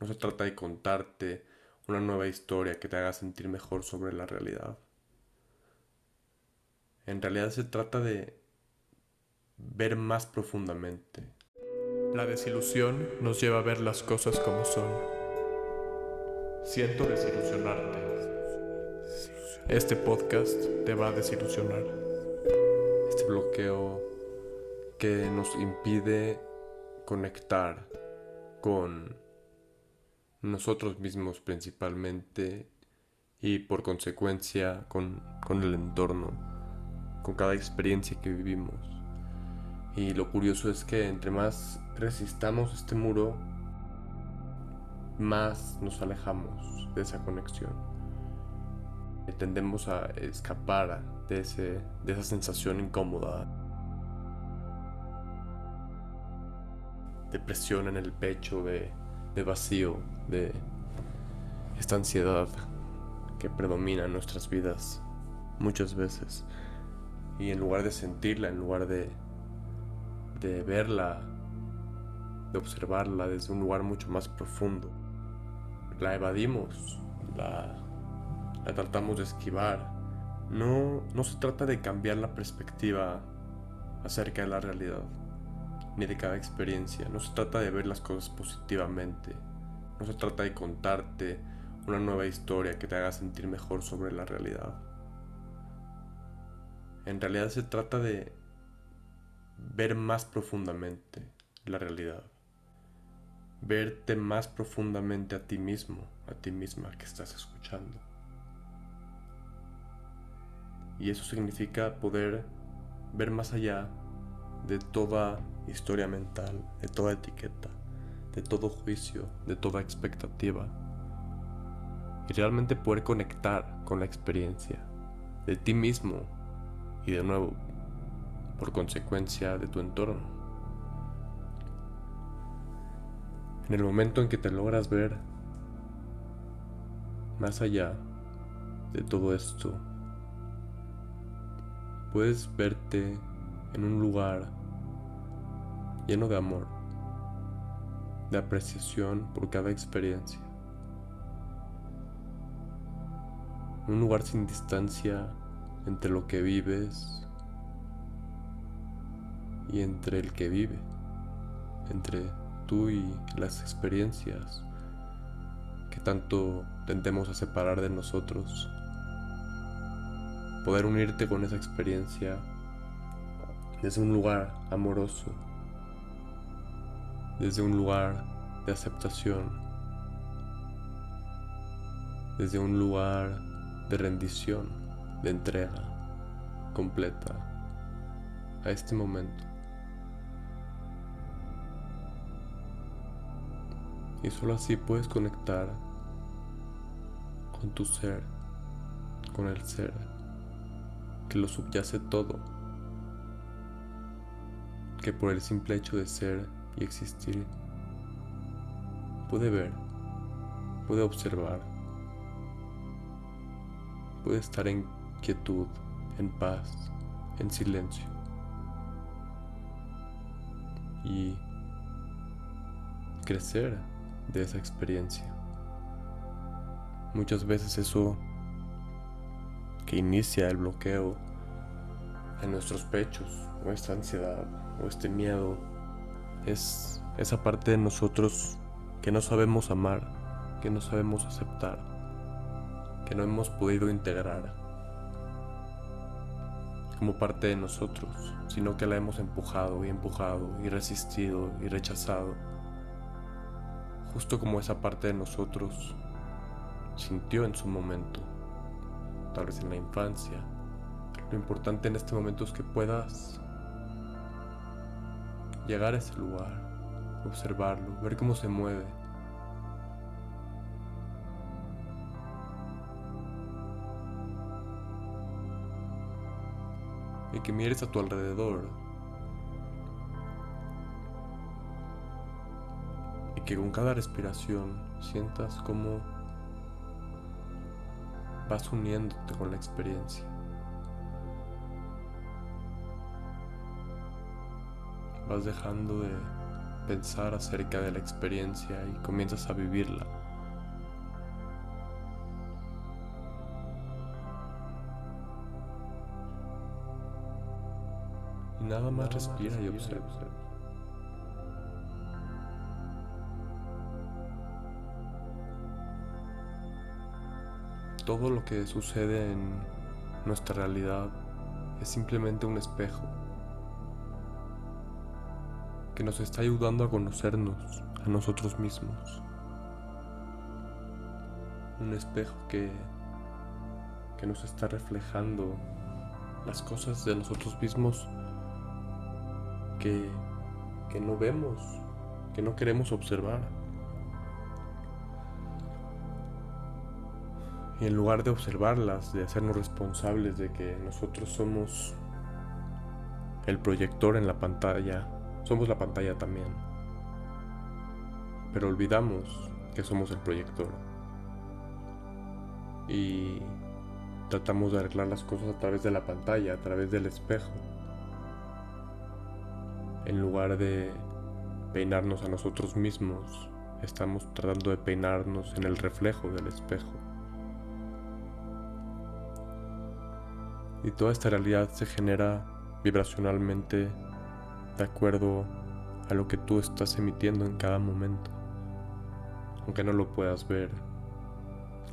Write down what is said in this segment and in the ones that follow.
No se trata de contarte una nueva historia que te haga sentir mejor sobre la realidad. En realidad se trata de ver más profundamente. La desilusión nos lleva a ver las cosas como son. Siento desilusionarte. Este podcast te va a desilusionar. Este bloqueo que nos impide conectar con nosotros mismos principalmente y por consecuencia con, con el entorno, con cada experiencia que vivimos. Y lo curioso es que entre más resistamos este muro, más nos alejamos de esa conexión. Tendemos a escapar de, ese, de esa sensación incómoda, de presión en el pecho, de, de vacío, de esta ansiedad que predomina en nuestras vidas muchas veces. Y en lugar de sentirla, en lugar de, de verla, de observarla desde un lugar mucho más profundo, la evadimos, la, la tratamos de esquivar. No, no se trata de cambiar la perspectiva acerca de la realidad ni de cada experiencia. No se trata de ver las cosas positivamente. No se trata de contarte una nueva historia que te haga sentir mejor sobre la realidad. En realidad se trata de ver más profundamente la realidad. Verte más profundamente a ti mismo, a ti misma que estás escuchando. Y eso significa poder ver más allá de toda historia mental, de toda etiqueta, de todo juicio, de toda expectativa. Y realmente poder conectar con la experiencia de ti mismo y de nuevo, por consecuencia, de tu entorno. En el momento en que te logras ver más allá de todo esto, puedes verte en un lugar lleno de amor, de apreciación por cada experiencia. Un lugar sin distancia entre lo que vives y entre el que vive, entre tú y las experiencias que tanto tendemos a separar de nosotros. Poder unirte con esa experiencia desde un lugar amoroso, desde un lugar de aceptación, desde un lugar de rendición, de entrega completa a este momento. Y solo así puedes conectar con tu ser, con el ser que lo subyace todo, que por el simple hecho de ser y existir. Puede ver, puede observar, puede estar en quietud, en paz, en silencio. Y crecer de esa experiencia. Muchas veces eso que inicia el bloqueo en nuestros pechos, o esta ansiedad, o este miedo, es esa parte de nosotros que no sabemos amar, que no sabemos aceptar, que no hemos podido integrar como parte de nosotros, sino que la hemos empujado y empujado y resistido y rechazado, justo como esa parte de nosotros sintió en su momento, tal vez en la infancia. Lo importante en este momento es que puedas llegar a ese lugar, observarlo, ver cómo se mueve. Y que mires a tu alrededor. Y que con cada respiración sientas cómo vas uniéndote con la experiencia. Vas dejando de pensar acerca de la experiencia y comienzas a vivirla. Y nada más respira y observa. Todo lo que sucede en nuestra realidad es simplemente un espejo que nos está ayudando a conocernos a nosotros mismos. Un espejo que, que nos está reflejando las cosas de nosotros mismos que, que no vemos, que no queremos observar. Y en lugar de observarlas, de hacernos responsables de que nosotros somos el proyector en la pantalla somos la pantalla también. Pero olvidamos que somos el proyector. Y tratamos de arreglar las cosas a través de la pantalla, a través del espejo. En lugar de peinarnos a nosotros mismos, estamos tratando de peinarnos en el reflejo del espejo. Y toda esta realidad se genera vibracionalmente de acuerdo a lo que tú estás emitiendo en cada momento. Aunque no lo puedas ver,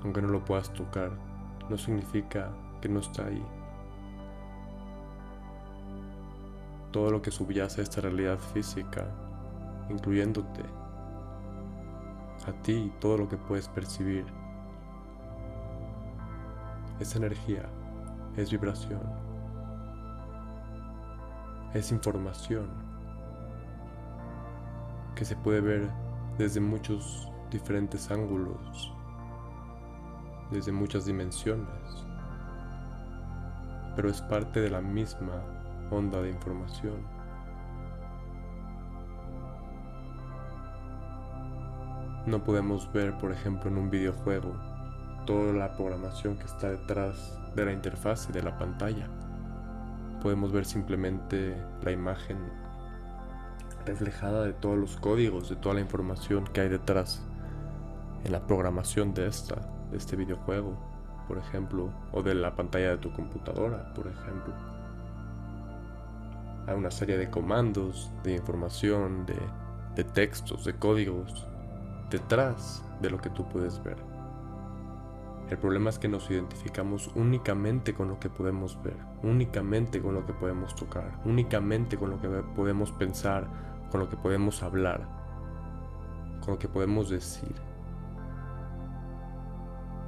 aunque no lo puedas tocar, no significa que no está ahí. Todo lo que subyace a esta realidad física, incluyéndote, a ti y todo lo que puedes percibir, es energía, es vibración es información que se puede ver desde muchos diferentes ángulos, desde muchas dimensiones, pero es parte de la misma onda de información. No podemos ver, por ejemplo, en un videojuego toda la programación que está detrás de la interfaz y de la pantalla podemos ver simplemente la imagen reflejada de todos los códigos, de toda la información que hay detrás en la programación de esta, de este videojuego, por ejemplo, o de la pantalla de tu computadora, por ejemplo. Hay una serie de comandos, de información, de, de textos, de códigos detrás de lo que tú puedes ver. El problema es que nos identificamos únicamente con lo que podemos ver, únicamente con lo que podemos tocar, únicamente con lo que podemos pensar, con lo que podemos hablar, con lo que podemos decir.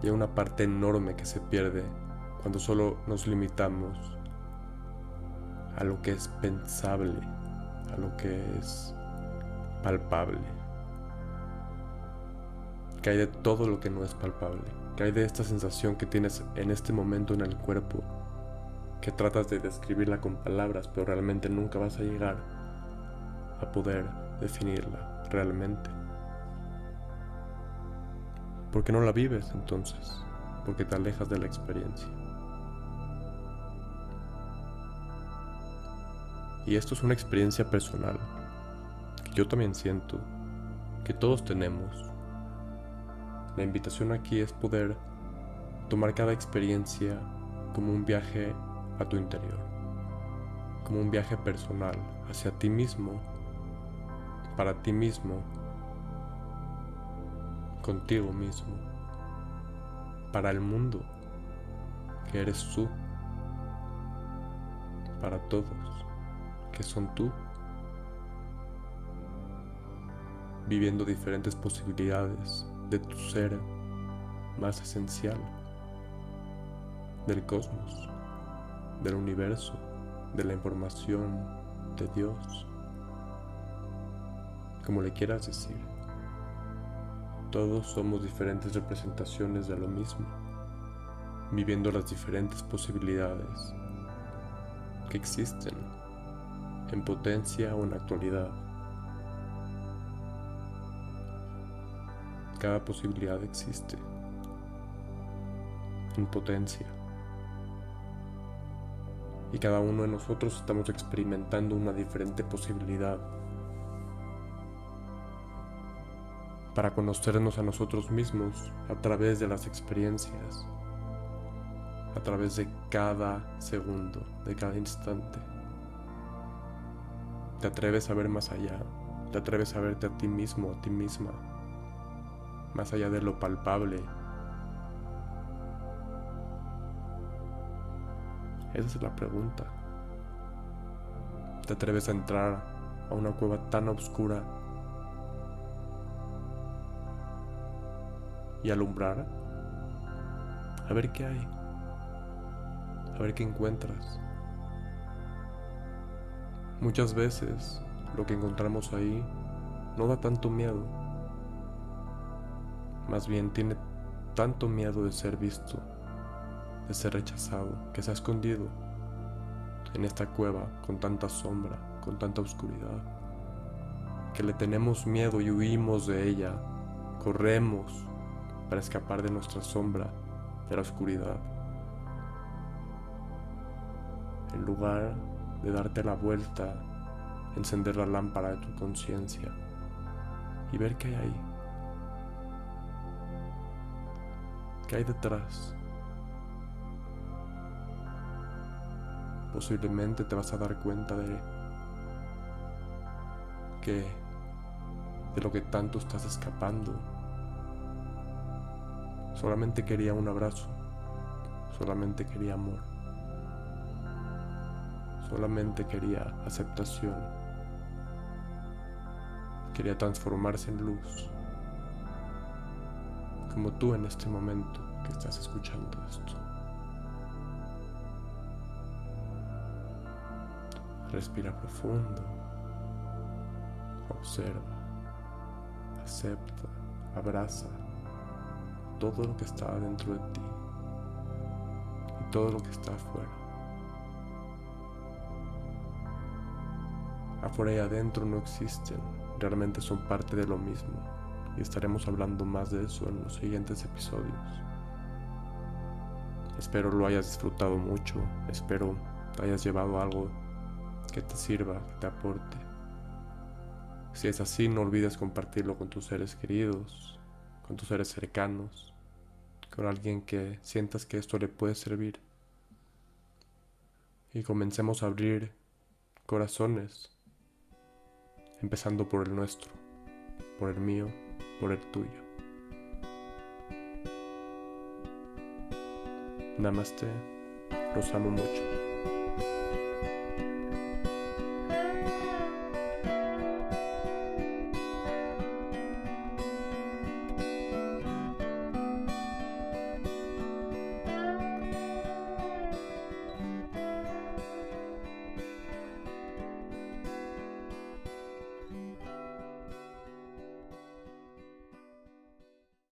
Y hay una parte enorme que se pierde cuando solo nos limitamos a lo que es pensable, a lo que es palpable. Que de todo lo que no es palpable que de esta sensación que tienes en este momento en el cuerpo, que tratas de describirla con palabras, pero realmente nunca vas a llegar a poder definirla realmente. Porque no la vives entonces, porque te alejas de la experiencia. Y esto es una experiencia personal, que yo también siento, que todos tenemos, la invitación aquí es poder tomar cada experiencia como un viaje a tu interior, como un viaje personal hacia ti mismo, para ti mismo, contigo mismo, para el mundo, que eres tú, para todos, que son tú, viviendo diferentes posibilidades de tu ser más esencial, del cosmos, del universo, de la información, de Dios, como le quieras decir. Todos somos diferentes representaciones de lo mismo, viviendo las diferentes posibilidades que existen en potencia o en actualidad. Cada posibilidad existe en potencia. Y cada uno de nosotros estamos experimentando una diferente posibilidad para conocernos a nosotros mismos a través de las experiencias, a través de cada segundo, de cada instante. Te atreves a ver más allá, te atreves a verte a ti mismo, a ti misma, más allá de lo palpable. Esa es la pregunta. ¿Te atreves a entrar a una cueva tan oscura y alumbrar? A ver qué hay. A ver qué encuentras. Muchas veces lo que encontramos ahí no da tanto miedo. Más bien tiene tanto miedo de ser visto, de ser rechazado, que se ha escondido en esta cueva con tanta sombra, con tanta oscuridad, que le tenemos miedo y huimos de ella, corremos para escapar de nuestra sombra, de la oscuridad. En lugar de darte la vuelta, encender la lámpara de tu conciencia y ver qué hay ahí. ¿Qué hay detrás? Posiblemente te vas a dar cuenta de que de lo que tanto estás escapando. Solamente quería un abrazo, solamente quería amor solamente quería aceptación. Quería transformarse en luz. Como tú en este momento que estás escuchando esto. Respira profundo. Observa. Acepta. Abraza todo lo que está dentro de ti y todo lo que está afuera. afuera y adentro no existen, realmente son parte de lo mismo y estaremos hablando más de eso en los siguientes episodios. Espero lo hayas disfrutado mucho, espero hayas llevado algo que te sirva, que te aporte. Si es así, no olvides compartirlo con tus seres queridos, con tus seres cercanos, con alguien que sientas que esto le puede servir. Y comencemos a abrir corazones empezando por el nuestro, por el mío, por el tuyo. Namaste, los amo mucho.